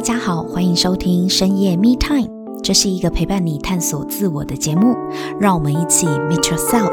大家好，欢迎收听深夜 Me Time，这是一个陪伴你探索自我的节目，让我们一起 Meet Yourself。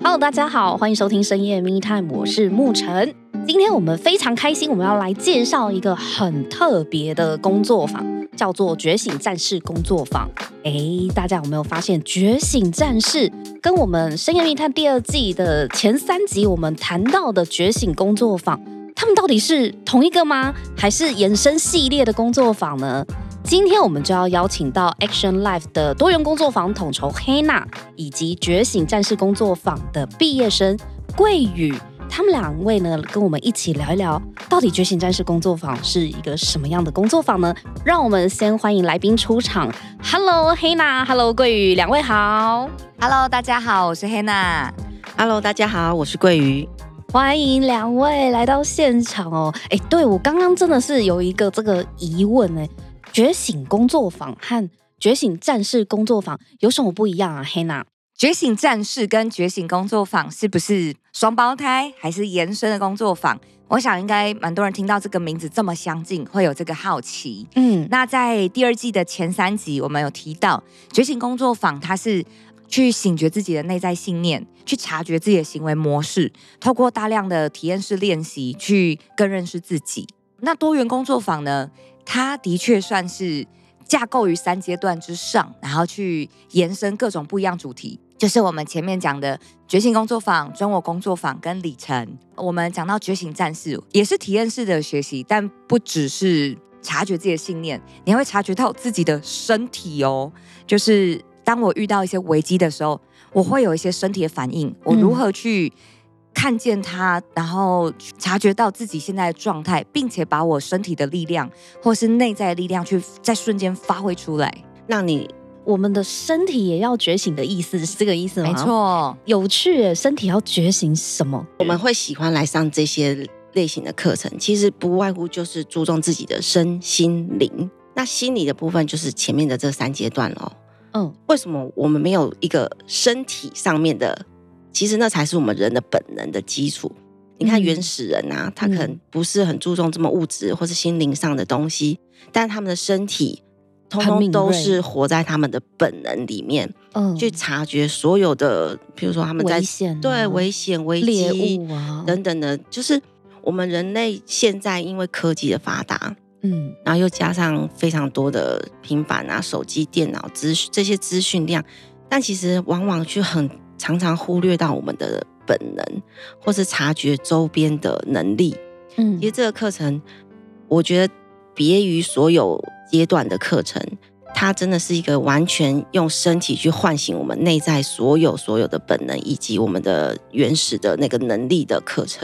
Hello，大家好，欢迎收听深夜 Me Time，我是沐晨。今天我们非常开心，我们要来介绍一个很特别的工作坊。叫做觉醒战士工作坊。哎，大家有没有发现，觉醒战士跟我们深夜密探第二季的前三集我们谈到的觉醒工作坊，他们到底是同一个吗？还是衍生系列的工作坊呢？今天我们就要邀请到 Action Life 的多元工作坊统筹 hena 以及觉醒战士工作坊的毕业生桂宇。他们两位呢，跟我们一起聊一聊，到底觉醒战士工作坊是一个什么样的工作坊呢？让我们先欢迎来宾出场。Hello，Hannah，Hello，桂羽，两位好。Hello，大家好，我是 Hannah。Hello，大家好，我是桂羽。欢迎两位来到现场哦。哎，对，我刚刚真的是有一个这个疑问哎，觉醒工作坊和觉醒战士工作坊有什么不一样啊？Hannah。觉醒战士跟觉醒工作坊是不是双胞胎，还是延伸的工作坊？我想应该蛮多人听到这个名字这么相近，会有这个好奇。嗯，那在第二季的前三集，我们有提到觉醒工作坊，它是去醒觉自己的内在信念，去察觉自己的行为模式，透过大量的体验式练习，去更认识自己。那多元工作坊呢，它的确算是架构于三阶段之上，然后去延伸各种不一样主题。就是我们前面讲的觉醒工作坊、专我工作坊跟里程。我们讲到觉醒战士，也是体验式的学习，但不只是察觉自己的信念，你还会察觉到自己的身体哦。就是当我遇到一些危机的时候，我会有一些身体的反应。我如何去看见它，然后察觉到自己现在的状态，并且把我身体的力量或是内在的力量去在瞬间发挥出来，让你。我们的身体也要觉醒的意思是这个意思吗？没错，有趣耶，身体要觉醒什么？我们会喜欢来上这些类型的课程，其实不外乎就是注重自己的身心灵。那心理的部分就是前面的这三阶段喽。嗯，为什么我们没有一个身体上面的？其实那才是我们人的本能的基础。你看原始人啊，他可能不是很注重这么物质或是心灵上的东西，但他们的身体。通通都是活在他们的本能里面，嗯，去察觉所有的，比如说他们在危险、啊、对危险、危机啊。等等的，就是我们人类现在因为科技的发达，嗯，然后又加上非常多的平板啊、手机、电脑资讯这些资讯量，但其实往往却很常常忽略到我们的本能，或是察觉周边的能力。嗯，其实这个课程，我觉得别于所有。阶段的课程，它真的是一个完全用身体去唤醒我们内在所有所有的本能，以及我们的原始的那个能力的课程。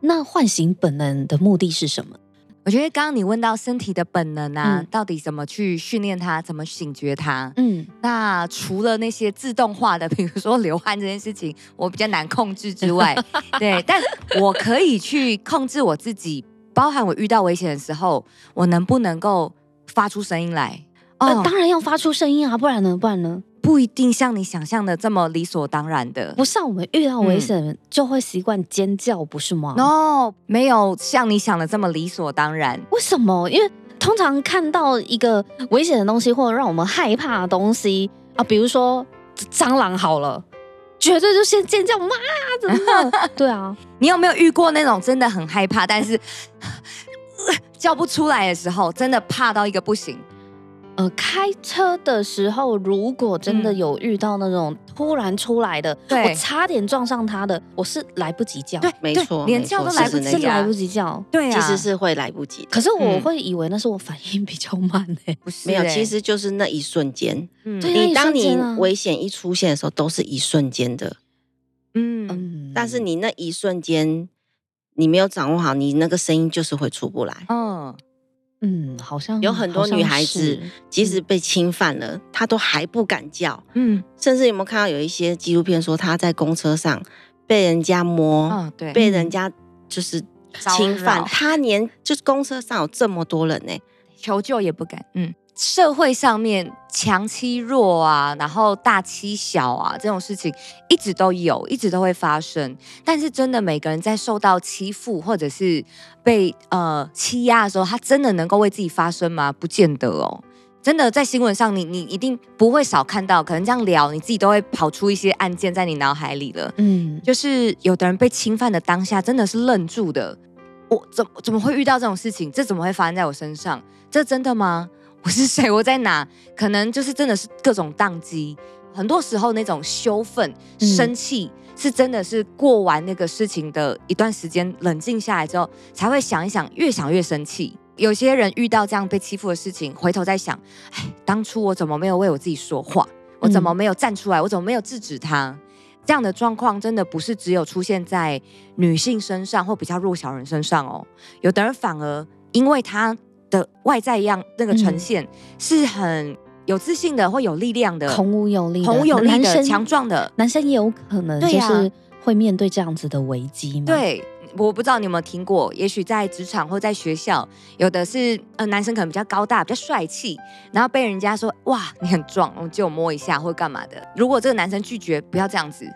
那唤醒本能的目的是什么？我觉得刚刚你问到身体的本能啊，嗯、到底怎么去训练它，怎么醒觉它？嗯，那除了那些自动化的，比如说流汗这件事情，我比较难控制之外，对，但我可以去控制我自己，包含我遇到危险的时候，我能不能够。发出声音来，哦、呃，当然要发出声音啊，不然呢？不然呢？不一定像你想象的这么理所当然的。不像我们遇到危险就会习惯尖叫，不是吗？No，没有像你想的这么理所当然。为什么？因为通常看到一个危险的东西或者让我们害怕的东西啊，比如说蟑螂好了，绝对就先尖叫，妈，怎么办？对啊，你有没有遇过那种真的很害怕，但是？叫不出来的时候，真的怕到一个不行。呃，开车的时候，如果真的有遇到那种突然出来的，嗯、我差点撞上他的，我是来不及叫。对，没错，连叫都来不及，是来不及叫。对啊，其实是会来不及。可是我会以为那是我反应比较慢诶、欸，不是、欸？没有，其实就是那一瞬间。嗯，你当你危险一出现的时候，都是一瞬间的。嗯嗯，但是你那一瞬间。你没有掌握好，你那个声音就是会出不来。嗯嗯，好像有很多女孩子，即使被侵犯了，嗯、她都还不敢叫。嗯，甚至有没有看到有一些纪录片说她在公车上被人家摸，哦、对，被人家就是侵犯，她连就是公车上有这么多人呢，求救也不敢。嗯，社会上面强欺弱啊，然后大欺小啊，这种事情一直都有，一直都会发生。但是真的每个人在受到欺负或者是被呃欺压的时候，他真的能够为自己发声吗？不见得哦。真的在新闻上你，你你一定不会少看到，可能这样聊，你自己都会跑出一些案件在你脑海里了。嗯，就是有的人被侵犯的当下，真的是愣住的。我怎么怎么会遇到这种事情？这怎么会发生在我身上？这真的吗？我是谁？我在哪？可能就是真的是各种宕机。很多时候那种羞愤、生气，是真的是过完那个事情的一段时间，冷静下来之后，才会想一想，越想越生气。有些人遇到这样被欺负的事情，回头再想，哎，当初我怎么没有为我自己说话？我怎么没有站出来？我怎么没有制止他？这样的状况真的不是只有出现在女性身上或比较弱小人身上哦。有的人反而因为他的外在样那个呈现是很有自信的，会有力量的，孔武有力，孔武有力的，强壮的男生也有可能就是会面对这样子的危机吗？对。我不知道你有没有听过，也许在职场或在学校，有的是呃男生可能比较高大、比较帅气，然后被人家说哇你很壮，我借我摸一下或干嘛的。如果这个男生拒绝不要这样子，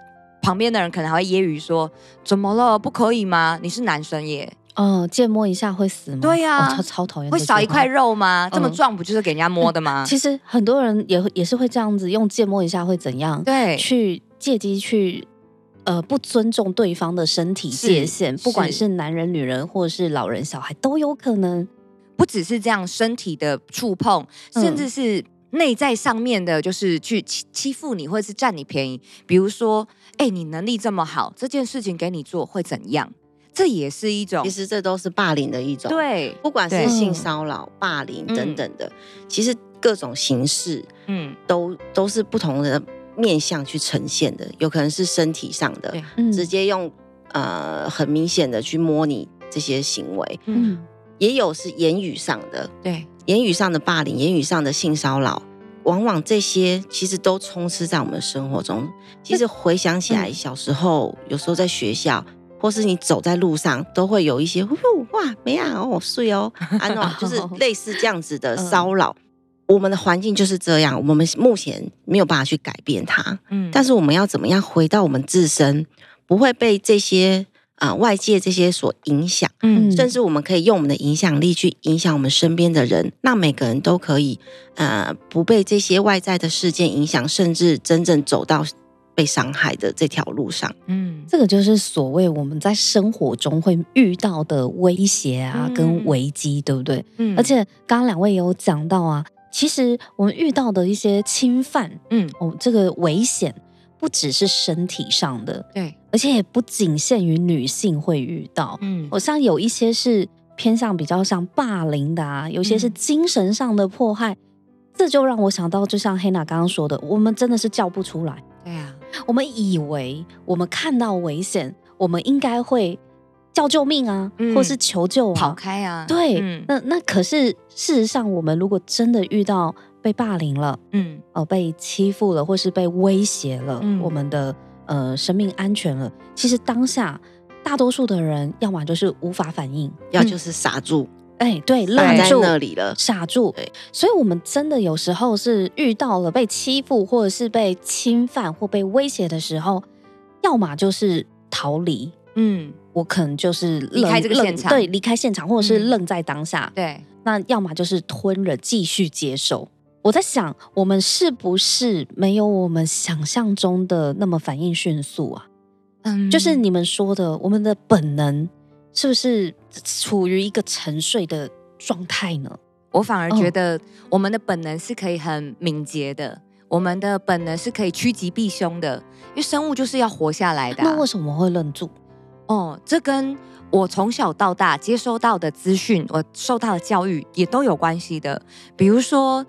旁边的人可能还会揶揄说怎么了？不可以吗？你是男生耶。嗯，借摸一下会死吗？对呀、啊，超超讨厌。会少一块肉吗？这么壮不就是给人家摸的吗？嗯、其实很多人也也是会这样子用借摸一下会怎样？对，去借机去。呃，不尊重对方的身体界限，不管是男人、女人，或者是老人、小孩，都有可能。不只是这样，身体的触碰，甚至是内在上面的，就是去欺欺负你，或者是占你便宜。比如说，哎，你能力这么好，这件事情给你做会怎样？这也是一种，其实这都是霸凌的一种。对，不管是性骚扰、霸凌等等的，其实各种形式，嗯，都都是不同的。面向去呈现的，有可能是身体上的，嗯、直接用呃很明显的去摸你这些行为，嗯，也有是言语上的，对，言语上的霸凌，言语上的性骚扰，往往这些其实都充斥在我们的生活中。其实回想起来，小时候、嗯、有时候在学校，或是你走在路上，都会有一些，哇，没啊，哦，睡哦，啊，那 就是类似这样子的骚扰。嗯我们的环境就是这样，我们目前没有办法去改变它。嗯，但是我们要怎么样回到我们自身，不会被这些啊、呃、外界这些所影响？嗯，甚至我们可以用我们的影响力去影响我们身边的人，让每个人都可以呃不被这些外在的事件影响，甚至真正走到被伤害的这条路上。嗯，这个就是所谓我们在生活中会遇到的威胁啊，跟危机，对不对？嗯，而且刚刚两位也有讲到啊。其实我们遇到的一些侵犯，嗯，哦，这个危险不只是身体上的，对，而且也不仅限于女性会遇到，嗯，好像有一些是偏向比较像霸凌的啊，有些是精神上的迫害，嗯，这就让我想到，就像黑娜刚刚说的，我们真的是叫不出来，对啊，我们以为我们看到危险，我们应该会。叫救命啊，嗯、或是求救啊，跑开啊！对，嗯、那那可是事实上，我们如果真的遇到被霸凌了，嗯，哦，被欺负了，或是被威胁了，嗯、我们的呃生命安全了，其实当下大多数的人，要么就是无法反应，要就是傻住，哎、嗯，对，愣在那里了，傻住。对，所以我们真的有时候是遇到了被欺负，或者是被侵犯或被威胁的时候，要么就是逃离。嗯，我可能就是离开这个现场，对，离开现场，或者是愣在当下。嗯、对，那要么就是吞了，继续接受。我在想，我们是不是没有我们想象中的那么反应迅速啊？嗯，就是你们说的，我们的本能是不是处于一个沉睡的状态呢？我反而觉得，我们的本能是可以很敏捷的，哦、我们的本能是可以趋吉避凶的，因为生物就是要活下来的、啊。那为什么会愣住？哦，这跟我从小到大接收到的资讯，我受到的教育也都有关系的。比如说，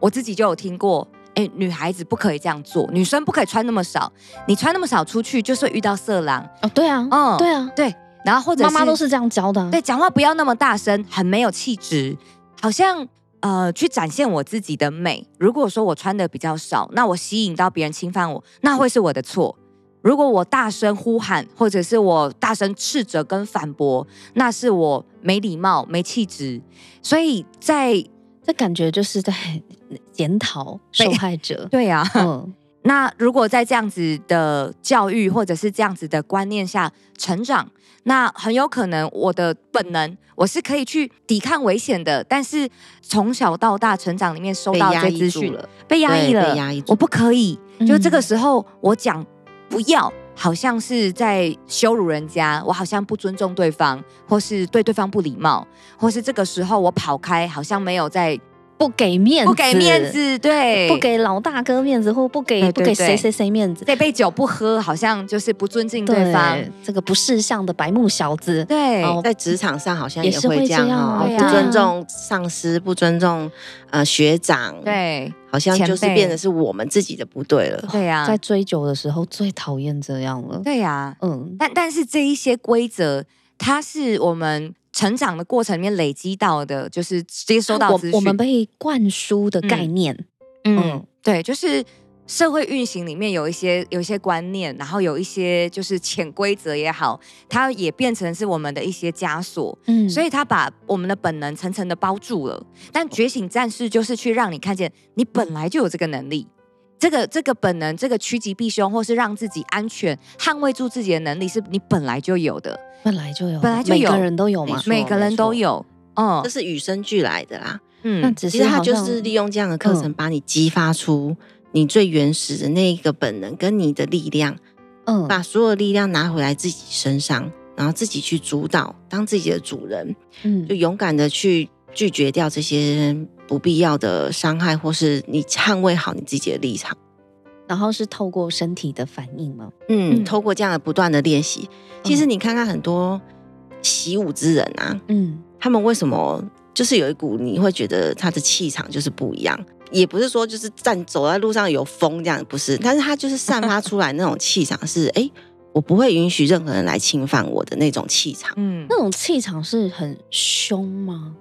我自己就有听过，哎，女孩子不可以这样做，女生不可以穿那么少，你穿那么少出去就是遇到色狼。哦，对啊，嗯，对啊，对。然后或者妈妈都是这样教的，对，讲话不要那么大声，很没有气质，好像呃，去展现我自己的美。如果说我穿的比较少，那我吸引到别人侵犯我，那会是我的错。如果我大声呼喊，或者是我大声斥责跟反驳，那是我没礼貌、没气质。所以在这感觉就是在检讨受害者。对呀、啊，嗯。那如果在这样子的教育或者是这样子的观念下成长，那很有可能我的本能我是可以去抵抗危险的，但是从小到大成长里面收到这资讯了，被压抑了，我不可以。就这个时候我讲不要，好像是在羞辱人家，我好像不尊重对方，或是对对方不礼貌，或是这个时候我跑开，好像没有在。不给面子，不给面子，对，不给老大哥面子，或不给对对对，不给谁谁谁面子，这杯酒不喝，好像就是不尊敬对方，对这个不识相的白目小子。对，哦、在职场上好像也会这样哦，不尊重上司，不尊重呃学长，对，好像就是变得是我们自己的不对了。对呀、啊，在追酒的时候最讨厌这样了。对呀、啊，嗯，但但是这一些规则，它是我们。成长的过程里面累积到的，就是接收到我们被灌输的概念，嗯，嗯。对，就是社会运行里面有一些有一些观念，然后有一些就是潜规则也好，它也变成是我们的一些枷锁，嗯，所以它把我们的本能层层的包住了。但觉醒战士就是去让你看见，你本来就有这个能力。这个这个本能，这个趋吉避凶，或是让自己安全、捍卫住自己的能力，是你本来就有的，本来就有，本来就有，每个人都有嘛，每个人都有，嗯，这是与生俱来的啦。嗯，其实他就是利用这样的课程，把你激发出你最原始的那一个本能跟你的力量，嗯，把所有力量拿回来自己身上，然后自己去主导，当自己的主人，嗯，就勇敢的去拒绝掉这些。不必要的伤害，或是你捍卫好你自己的立场，然后是透过身体的反应吗？嗯，透过这样的不断的练习，其实你看看很多习武之人啊，嗯，他们为什么就是有一股你会觉得他的气场就是不一样？也不是说就是站走在路上有风这样，不是，但是他就是散发出来那种气场是，哎、欸，我不会允许任何人来侵犯我的那种气场。嗯，那种气场是很凶吗？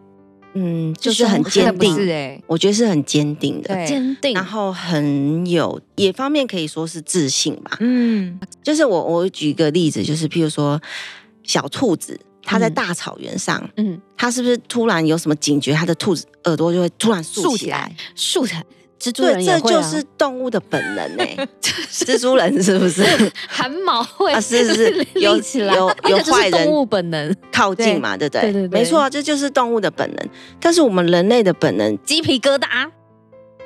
嗯，就是很坚定，哎，我觉得是很坚定的，坚定，然后很有，也方面可以说是自信吧。嗯，就是我我举一个例子，就是譬如说小兔子，它在大草原上，嗯，它是不是突然有什么警觉，它的兔子耳朵就会突然竖起来，竖起来。蜘蛛人也会、啊、这就是动物的本能呢、欸。蜘蛛人是不是？汗毛会、啊？是是是，有 起来，有有坏人。动物本能靠近嘛，对不对？对对对，没错、啊，这就是动物的本能。但是我们人类的本能，鸡皮疙瘩，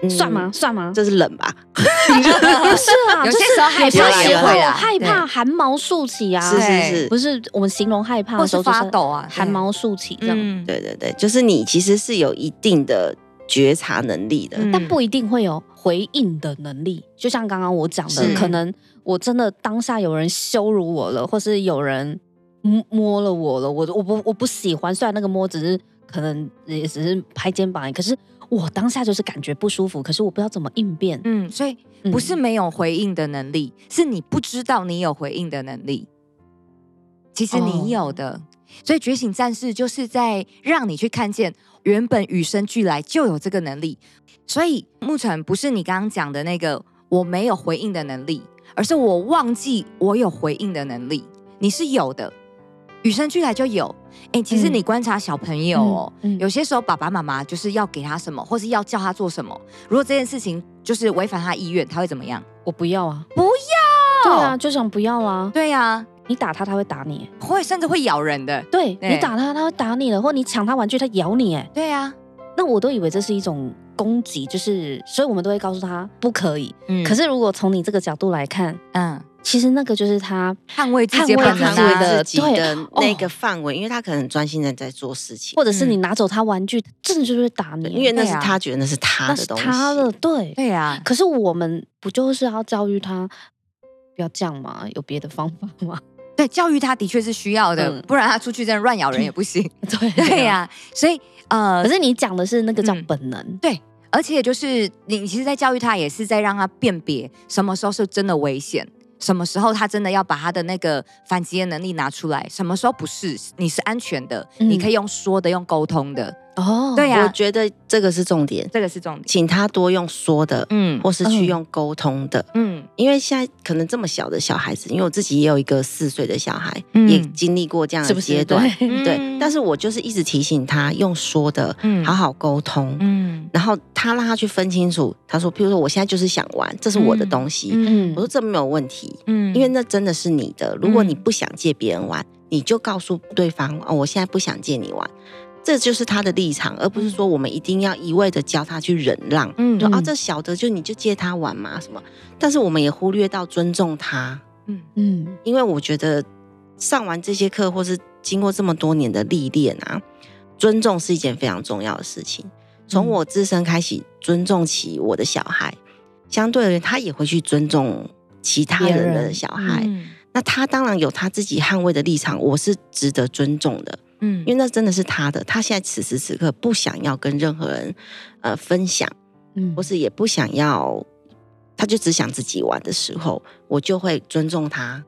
嗯、算吗？算吗？这是冷吧？不是啊，有些时候害怕也会害怕汗毛竖起啊。是是是，不是我们形容害怕的时候就是发抖啊，汗毛竖起这样。嗯、对对对，就是你其实是有一定的。觉察能力的，但不一定会有回应的能力。就像刚刚我讲的，可能我真的当下有人羞辱我了，或是有人摸了我了，我我不我不喜欢。虽然那个摸只是可能也只是拍肩膀，可是我当下就是感觉不舒服。可是我不知道怎么应变。嗯，所以不是没有回应的能力，嗯、是你不知道你有回应的能力。其实你有的，哦、所以觉醒战士就是在让你去看见。原本与生俱来就有这个能力，所以牧尘不是你刚刚讲的那个我没有回应的能力，而是我忘记我有回应的能力。你是有的，与生俱来就有。哎，其实你观察小朋友哦，嗯嗯、有些时候爸爸妈妈就是要给他什么，或是要叫他做什么，如果这件事情就是违反他意愿，他会怎么样？我不要啊，不要，对啊，就想不要啊，对啊。你打他，他会打你，会甚至会咬人的。对，对你打他，他会打你了，或你抢他玩具，他咬你。哎，对啊，那我都以为这是一种攻击，就是，所以我们都会告诉他不可以。嗯，可是如果从你这个角度来看，嗯，其实那个就是他捍卫自己的对的那个范围，因为他可能专心的在做事情，或者是你拿走他玩具，真的就是会打你，因为那是他觉得那是他的东西，他的对，对呀。可是我们不就是要教育他不要这样吗？有别的方法吗？对，教育他的确是需要的，嗯、不然他出去真的乱咬人也不行。对 对呀、啊，所以呃，可是你讲的是那个叫本能，嗯、对，而且就是你其实，在教育他也是在让他辨别什么时候是真的危险，什么时候他真的要把他的那个反击的能力拿出来，什么时候不是，你是安全的，嗯、你可以用说的，用沟通的。哦，对呀，我觉得这个是重点，这个是重点，请他多用说的，嗯，或是去用沟通的，嗯，因为现在可能这么小的小孩子，因为我自己也有一个四岁的小孩，也经历过这样的阶段，对，但是我就是一直提醒他用说的，嗯。好好沟通，嗯，然后他让他去分清楚，他说，譬如说我现在就是想玩，这是我的东西，嗯，我说这没有问题，嗯，因为那真的是你的，如果你不想借别人玩，你就告诉对方，哦，我现在不想借你玩。这就是他的立场，而不是说我们一定要一味的教他去忍让。嗯，说啊，这小的就你就借他玩嘛，什么？但是我们也忽略到尊重他。嗯嗯，因为我觉得上完这些课，或是经过这么多年的历练啊，尊重是一件非常重要的事情。从我自身开始尊重起我的小孩，相对而言，他也会去尊重其他人的小孩。嗯，那他当然有他自己捍卫的立场，我是值得尊重的。嗯，因为那真的是他的，他现在此时此刻不想要跟任何人呃分享，嗯，或是也不想要，他就只想自己玩的时候，我就会尊重他，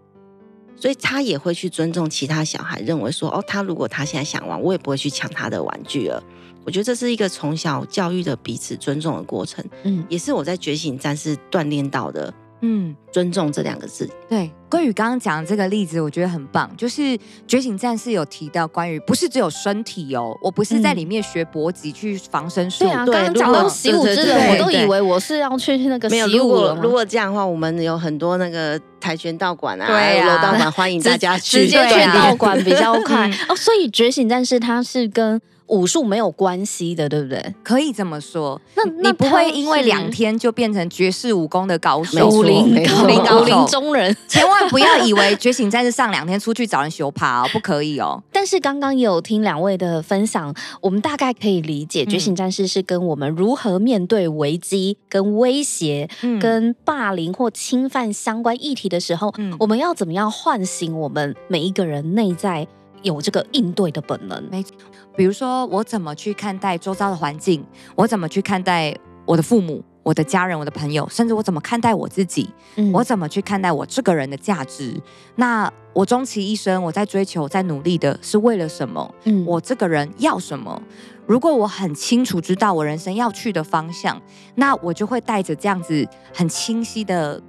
所以他也会去尊重其他小孩，认为说哦，他如果他现在想玩，我也不会去抢他的玩具了。我觉得这是一个从小教育的彼此尊重的过程，嗯，也是我在觉醒战士锻炼到的。嗯，尊重这两个字。对，鲑鱼刚刚讲的这个例子，我觉得很棒。就是觉醒战士有提到关于不是只有身体哦，我不是在里面学搏击去防身术。对啊，刚刚讲到习武之人，我都以为我是要去那个习武。如果如果这样的话，我们有很多那个跆拳道馆啊，对啊，柔道馆，欢迎大家去。直接去道馆比较快哦。所以觉醒战士他是跟。武术没有关系的，对不对？可以这么说。那你不会因为两天就变成绝世武功的高手，武林武林武林中人。千万不要以为觉醒战士上两天出去找人修爬哦，不可以哦。但是刚刚也有听两位的分享，我们大概可以理解，觉醒战士是跟我们如何面对危机、跟威胁、嗯、跟霸凌或侵犯相关议题的时候，嗯、我们要怎么样唤醒我们每一个人内在有这个应对的本能？没错。比如说，我怎么去看待周遭的环境？我怎么去看待我的父母、我的家人、我的朋友？甚至我怎么看待我自己？嗯，我怎么去看待我这个人的价值？那我终其一生，我在追求、在努力的是为了什么？嗯，我这个人要什么？如果我很清楚知道我人生要去的方向，那我就会带着这样子很清晰的，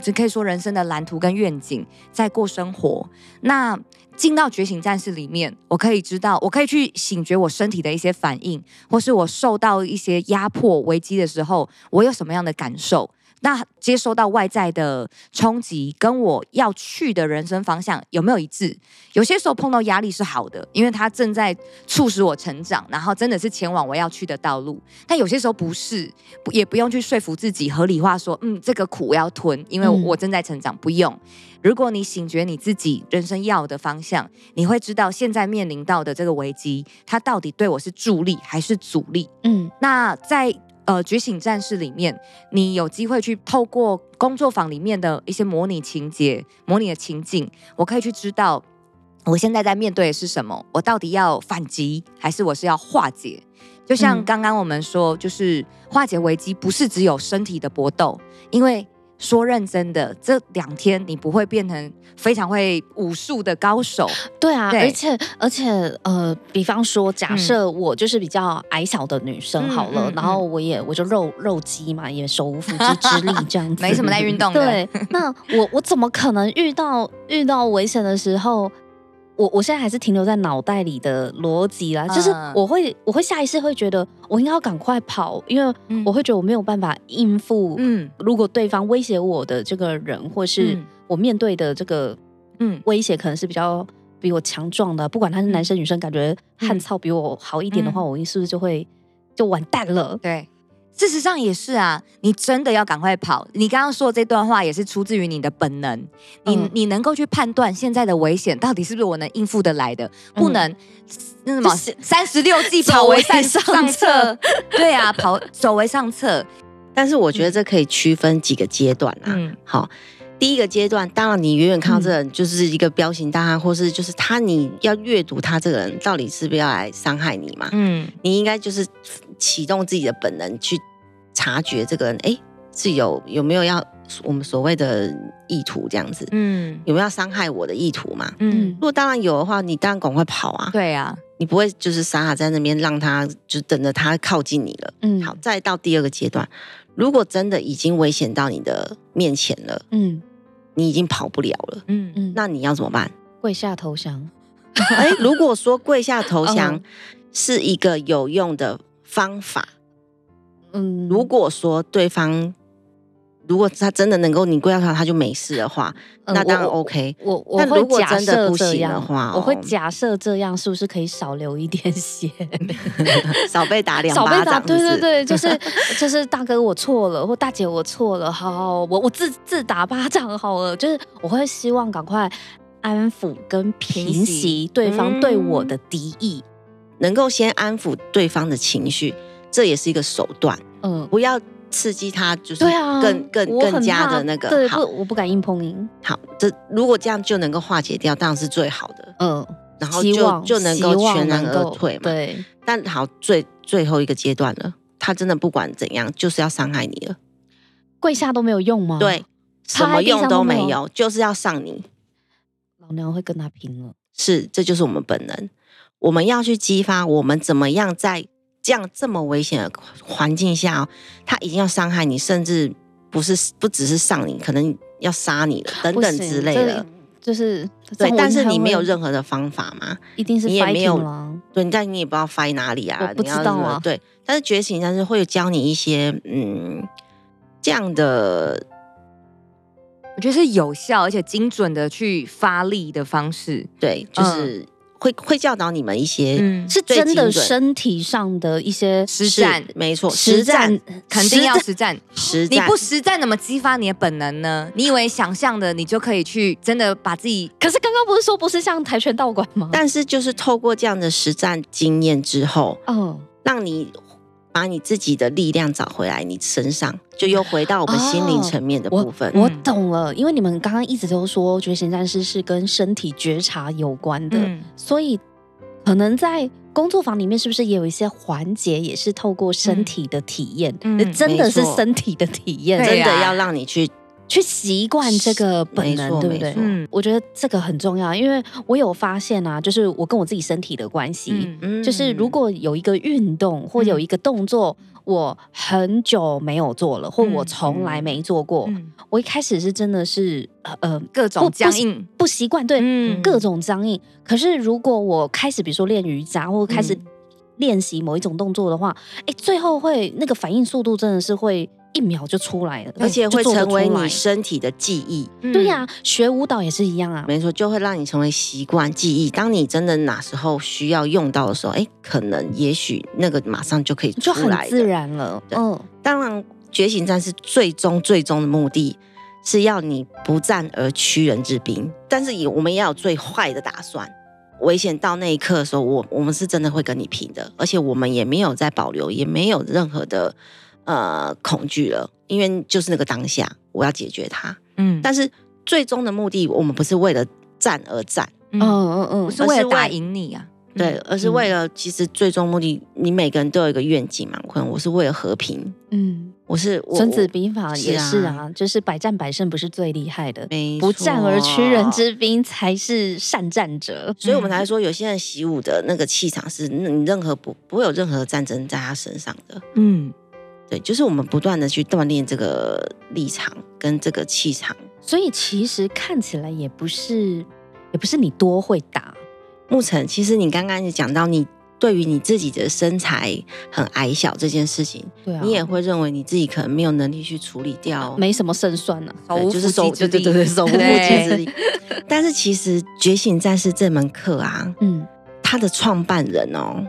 只可以说人生的蓝图跟愿景在过生活。那进到觉醒战士里面，我可以知道，我可以去醒觉我身体的一些反应，或是我受到一些压迫、危机的时候，我有什么样的感受。那接收到外在的冲击，跟我要去的人生方向有没有一致？有些时候碰到压力是好的，因为它正在促使我成长，然后真的是前往我要去的道路。但有些时候不是，也不用去说服自己合理化说，嗯，这个苦我要吞，因为我正在成长。不用。如果你醒觉你自己人生要的方向，你会知道现在面临到的这个危机，它到底对我是助力还是阻力？嗯，那在。呃，觉醒战士里面，你有机会去透过工作坊里面的一些模拟情节、模拟的情境，我可以去知道我现在在面对的是什么，我到底要反击还是我是要化解？就像刚刚我们说，就是化解危机不是只有身体的搏斗，因为。说认真的，这两天你不会变成非常会武术的高手。对啊，对而且而且呃，比方说，假设我就是比较矮小的女生好了，嗯、然后我也我就肉肉鸡嘛，也手无缚鸡之力这样子，没什么在运动的。对，那我我怎么可能遇到遇到危险的时候？我我现在还是停留在脑袋里的逻辑啦，就是我会我会下意识会觉得我应该要赶快跑，因为我会觉得我没有办法应付。嗯，如果对方威胁我的这个人，或是我面对的这个嗯威胁，可能是比较比我强壮的，不管他是男生女生，感觉汉操比我好一点的话，我是不是就会就完蛋了？对。事实上也是啊，你真的要赶快跑。你刚刚说的这段话也是出自于你的本能，你、嗯、你能够去判断现在的危险到底是不是我能应付得来的，不能、嗯、那什么三十六计跑为上上策。对啊，跑走为上策。但是我觉得这可以区分几个阶段啊。嗯，好，第一个阶段，当然你远远看到这个人就是一个彪形大汉，嗯、或是就是他，你要阅读他这个人到底是不是要来伤害你嘛？嗯，你应该就是。启动自己的本能去察觉这个人，哎，是有有没有要我们所谓的意图这样子？嗯，有没有要伤害我的意图嘛？嗯，如果当然有的话，你当然赶快跑啊！对啊，你不会就是傻傻在那边让他就等着他靠近你了。嗯，好，再到第二个阶段，如果真的已经危险到你的面前了，嗯，你已经跑不了了，嗯嗯，那你要怎么办？跪下投降。哎，如果说跪下投降是一个有用的方法，嗯，如果说对方。如果他真的能够你跪下他，他就没事的话，嗯、那当然 OK 我。我我会假设这样，我会假设这样是不是可以少流一点血，少被打 两巴掌？对对对，就是就是大哥我错了，或大姐我错了，好，好，我我自自打巴掌好了。就是我会希望赶快安抚跟平息对方对我的敌意，嗯、能够先安抚对方的情绪，这也是一个手段。嗯，不要。刺激他就是更、啊、更更，更加的那个对，好，我不敢硬碰硬。好，这如果这样就能够化解掉，当然是最好的。嗯，然后就就能够全然而退嘛。对，但好，最最后一个阶段了，他真的不管怎样，就是要伤害你了。跪下都没有用吗？对，什么用都没有，就是要上你。老娘会跟他拼了。是，这就是我们本能。我们要去激发我们怎么样在。这样这么危险的环境下，哦，他已经要伤害你，甚至不是不只是上你，可能要杀你了等等之类的。就是对，但是你没有任何的方法吗？一定是你也没有对，但你也不知道 fight 哪里啊？我不知道啊。对，但是觉醒，但是会教你一些嗯这样的，我觉得是有效而且精准的去发力的方式。对，就是。嗯会会教导你们一些，嗯，是真的身体上的一些实战，没错，实战肯定要实战，实战，你不实战怎么激发你的本能呢？你以为想象的你就可以去真的把自己？可是刚刚不是说不是像跆拳道馆吗？但是就是透过这样的实战经验之后，哦，让你。把你自己的力量找回来，你身上就又回到我们心灵层面的部分。哦、我，我懂了，因为你们刚刚一直都说觉醒战士是跟身体觉察有关的，嗯、所以可能在工作坊里面是不是也有一些环节也是透过身体的体验？嗯、真的是身体的体验，真的要让你去。去习惯这个本能，对不对？嗯，我觉得这个很重要，因为我有发现啊，就是我跟我自己身体的关系，嗯，就是如果有一个运动或有一个动作，我很久没有做了，或我从来没做过，我一开始是真的是呃各种僵硬，不习惯，对，各种僵硬。可是如果我开始比如说练瑜伽，或开始练习某一种动作的话，哎，最后会那个反应速度真的是会。一秒就出来了，而且会成为你身体的记忆。嗯、对呀、啊，学舞蹈也是一样啊，没错，就会让你成为习惯记忆。当你真的哪时候需要用到的时候，哎，可能也许那个马上就可以出来，就很自然了。嗯，当然，觉醒战士最终最终的目的是要你不战而屈人之兵，但是也我们也要有最坏的打算。危险到那一刻的时候，我我们是真的会跟你拼的，而且我们也没有在保留，也没有任何的。呃，恐惧了，因为就是那个当下，我要解决它。嗯，但是最终的目的，我们不是为了战而战，嗯。嗯嗯，不是为了打赢你啊，对，而是为了其实最终目的，你每个人都有一个愿景嘛。可能我是为了和平，嗯，我是孙子兵法也是啊，就是百战百胜不是最厉害的，不战而屈人之兵才是善战者。所以我们才说，有些人习武的那个气场是你任何不不会有任何战争在他身上的，嗯。对，就是我们不断的去锻炼这个立场跟这个气场，所以其实看起来也不是，也不是你多会打。牧尘，其实你刚刚也讲到，你对于你自己的身材很矮小这件事情，对啊，你也会认为你自己可能没有能力去处理掉，没什么胜算呢、啊，就是手，对对对对，手无缚鸡之力。但是其实觉醒战士这门课啊，嗯，他的创办人哦，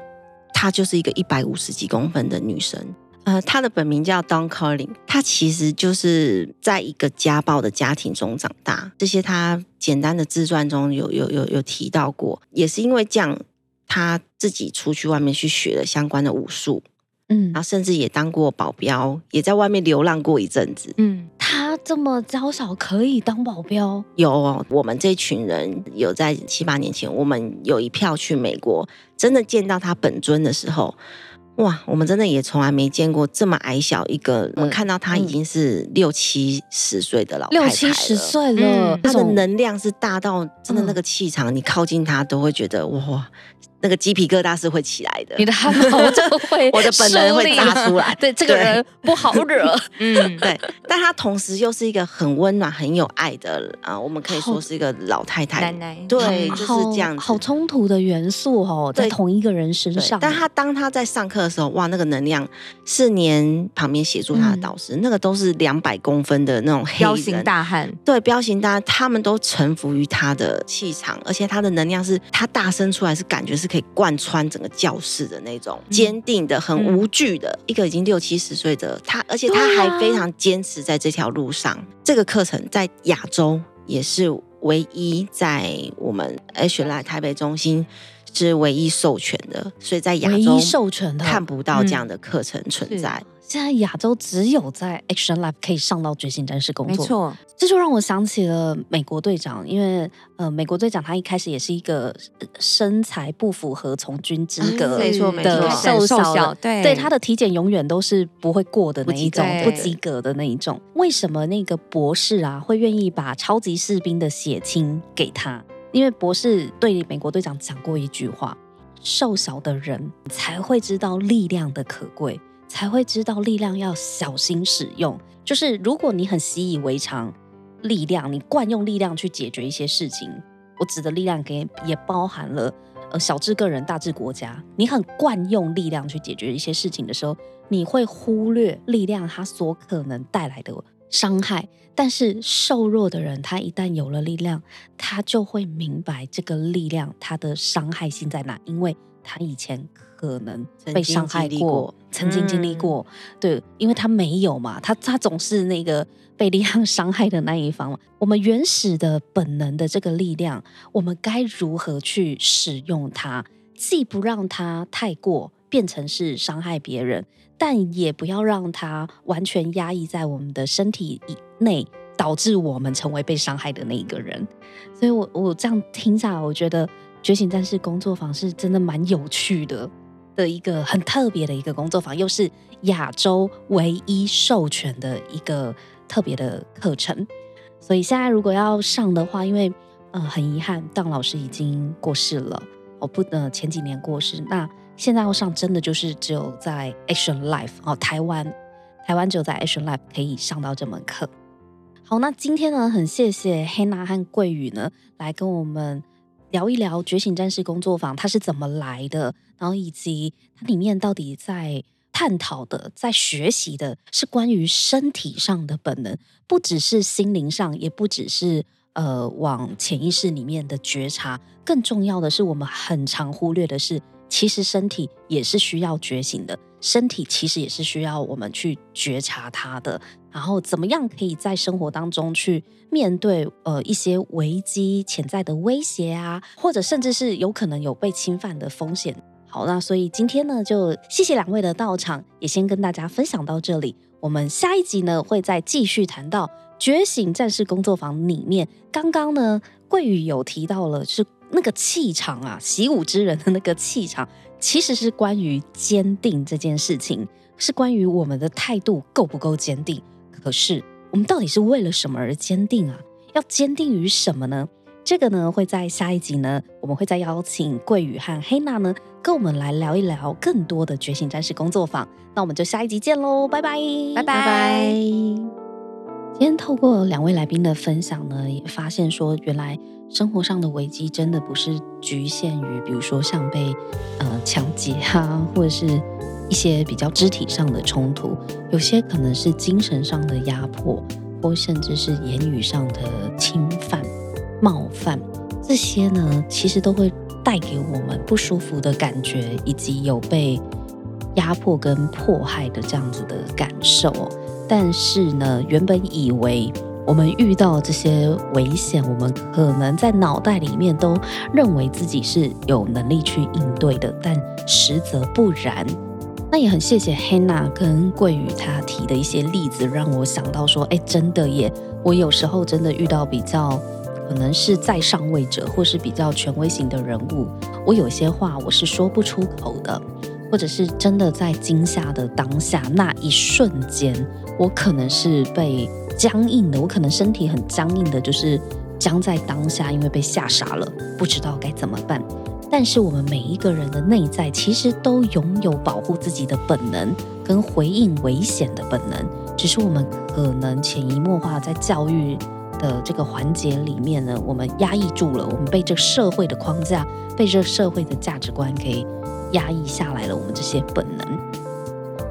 她就是一个一百五十几公分的女生。呃，他的本名叫 Dawn Collins，他其实就是在一个家暴的家庭中长大。这些他简单的自传中有有有有提到过，也是因为这样，他自己出去外面去学了相关的武术，嗯，然后甚至也当过保镖，也在外面流浪过一阵子。嗯，他这么娇小可以当保镖？有哦，我们这群人有在七八年前，我们有一票去美国，真的见到他本尊的时候。哇，我们真的也从来没见过这么矮小一个。嗯、我们看到他已经是六七十岁的老太太了，六七十岁了，她、嗯、的能量是大到真的那个气场，嗯、你靠近他都会觉得哇，那个鸡皮疙瘩是会起来的，你的汗毛就会，我的本能会炸出来。对，这个人不好惹。嗯，对。但他同时又是一个很温暖、很有爱的啊，我们可以说是一个老太太。奶奶。对，就是这样子。好冲突的元素哦，在同一个人身上。但他当他在上课的时候，哇，那个能量四年旁边协助他的导师，那个都是两百公分的那种黑彪形大汉。对，彪形大汉，他们都臣服于他的气场，而且他的能量是他大声出来是感觉是。可以贯穿整个教室的那种坚定的、很无惧的一个已经六七十岁的他，而且他还非常坚持在这条路上。这个课程在亚洲也是唯一在我们 Action Life 台北中心是唯一授权的，所以在亚洲授权的。看不到这样的课程存在。现在亚洲只有在 Action Life 可以上到觉醒战士工作，没错，这就让我想起了美国队长，因为呃，美国队长他一开始也是一个身材不符合从军资格的瘦小，对，对他的体检永远都是不会过的那一种，不及格的那一种。为什么那个博士啊会愿意把超级士兵的血清给他？因为博士对美国队长讲过一句话：瘦小的人才会知道力量的可贵。才会知道力量要小心使用。就是如果你很习以为常，力量你惯用力量去解决一些事情，我指的力量给也包含了呃小至个人，大至国家。你很惯用力量去解决一些事情的时候，你会忽略力量它所可能带来的伤害。但是瘦弱的人，他一旦有了力量，他就会明白这个力量它的伤害性在哪，因为他以前。可能被伤害过，曾经经历过，嗯、对，因为他没有嘛，他他总是那个被力量 伤害的那一方嘛。我们原始的本能的这个力量，我们该如何去使用它？既不让它太过变成是伤害别人，但也不要让它完全压抑在我们的身体以内，导致我们成为被伤害的那一个人。所以我我这样听下来，我觉得觉醒战士工作坊是真的蛮有趣的。的一个很特别的一个工作坊，又是亚洲唯一授权的一个特别的课程，所以现在如果要上的话，因为呃很遗憾，当老师已经过世了，哦不，呃前几年过世，那现在要上真的就是只有在 Action Life 哦，台湾台湾只有在 Action Life 可以上到这门课。好，那今天呢，很谢谢 Hannah 和桂语呢来跟我们。聊一聊觉醒战士工作坊，它是怎么来的？然后以及它里面到底在探讨的、在学习的，是关于身体上的本能，不只是心灵上，也不只是呃往潜意识里面的觉察。更重要的是，我们很常忽略的是，其实身体也是需要觉醒的，身体其实也是需要我们去觉察它的。然后怎么样可以在生活当中去面对呃一些危机、潜在的威胁啊，或者甚至是有可能有被侵犯的风险。好，那所以今天呢，就谢谢两位的到场，也先跟大家分享到这里。我们下一集呢，会再继续谈到觉醒战士工作坊里面，刚刚呢桂语有提到了是那个气场啊，习武之人的那个气场，其实是关于坚定这件事情，是关于我们的态度够不够坚定。可是，我们到底是为了什么而坚定啊？要坚定于什么呢？这个呢，会在下一集呢，我们会再邀请桂语和黑娜呢，跟我们来聊一聊更多的觉醒战士工作坊。那我们就下一集见喽，拜拜，拜拜。今天透过两位来宾的分享呢，也发现说，原来生活上的危机真的不是局限于，比如说像被呃抢劫啊，或者是。一些比较肢体上的冲突，有些可能是精神上的压迫，或甚至是言语上的侵犯、冒犯，这些呢，其实都会带给我们不舒服的感觉，以及有被压迫跟迫害的这样子的感受。但是呢，原本以为我们遇到这些危险，我们可能在脑袋里面都认为自己是有能力去应对的，但实则不然。那也很谢谢 Hannah 跟桂语她提的一些例子，让我想到说，哎，真的耶！我有时候真的遇到比较可能是在上位者，或是比较权威型的人物，我有些话我是说不出口的，或者是真的在惊吓的当下那一瞬间，我可能是被僵硬的，我可能身体很僵硬的，就是僵在当下，因为被吓傻了，不知道该怎么办。但是我们每一个人的内在其实都拥有保护自己的本能，跟回应危险的本能，只是我们可能潜移默化在教育的这个环节里面呢，我们压抑住了，我们被这社会的框架，被这社会的价值观给压抑下来了，我们这些本能。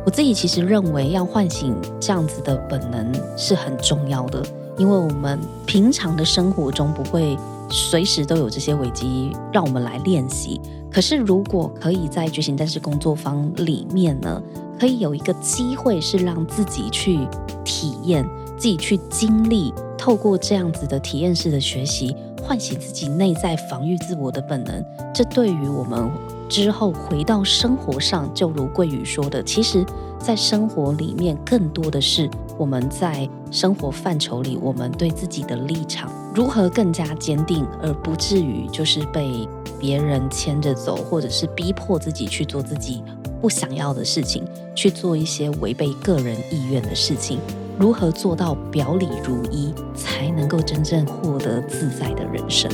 我自己其实认为，要唤醒这样子的本能是很重要的，因为我们平常的生活中不会随时都有这些危机让我们来练习。可是，如果可以在觉醒战士工作坊里面呢，可以有一个机会是让自己去体验、自己去经历，透过这样子的体验式的学习，唤醒自己内在防御自我的本能。这对于我们之后回到生活上，就如桂语说的，其实，在生活里面更多的是我们在生活范畴里，我们对自己的立场如何更加坚定，而不至于就是被别人牵着走，或者是逼迫自己去做自己不想要的事情，去做一些违背个人意愿的事情。如何做到表里如一，才能够真正获得自在的人生？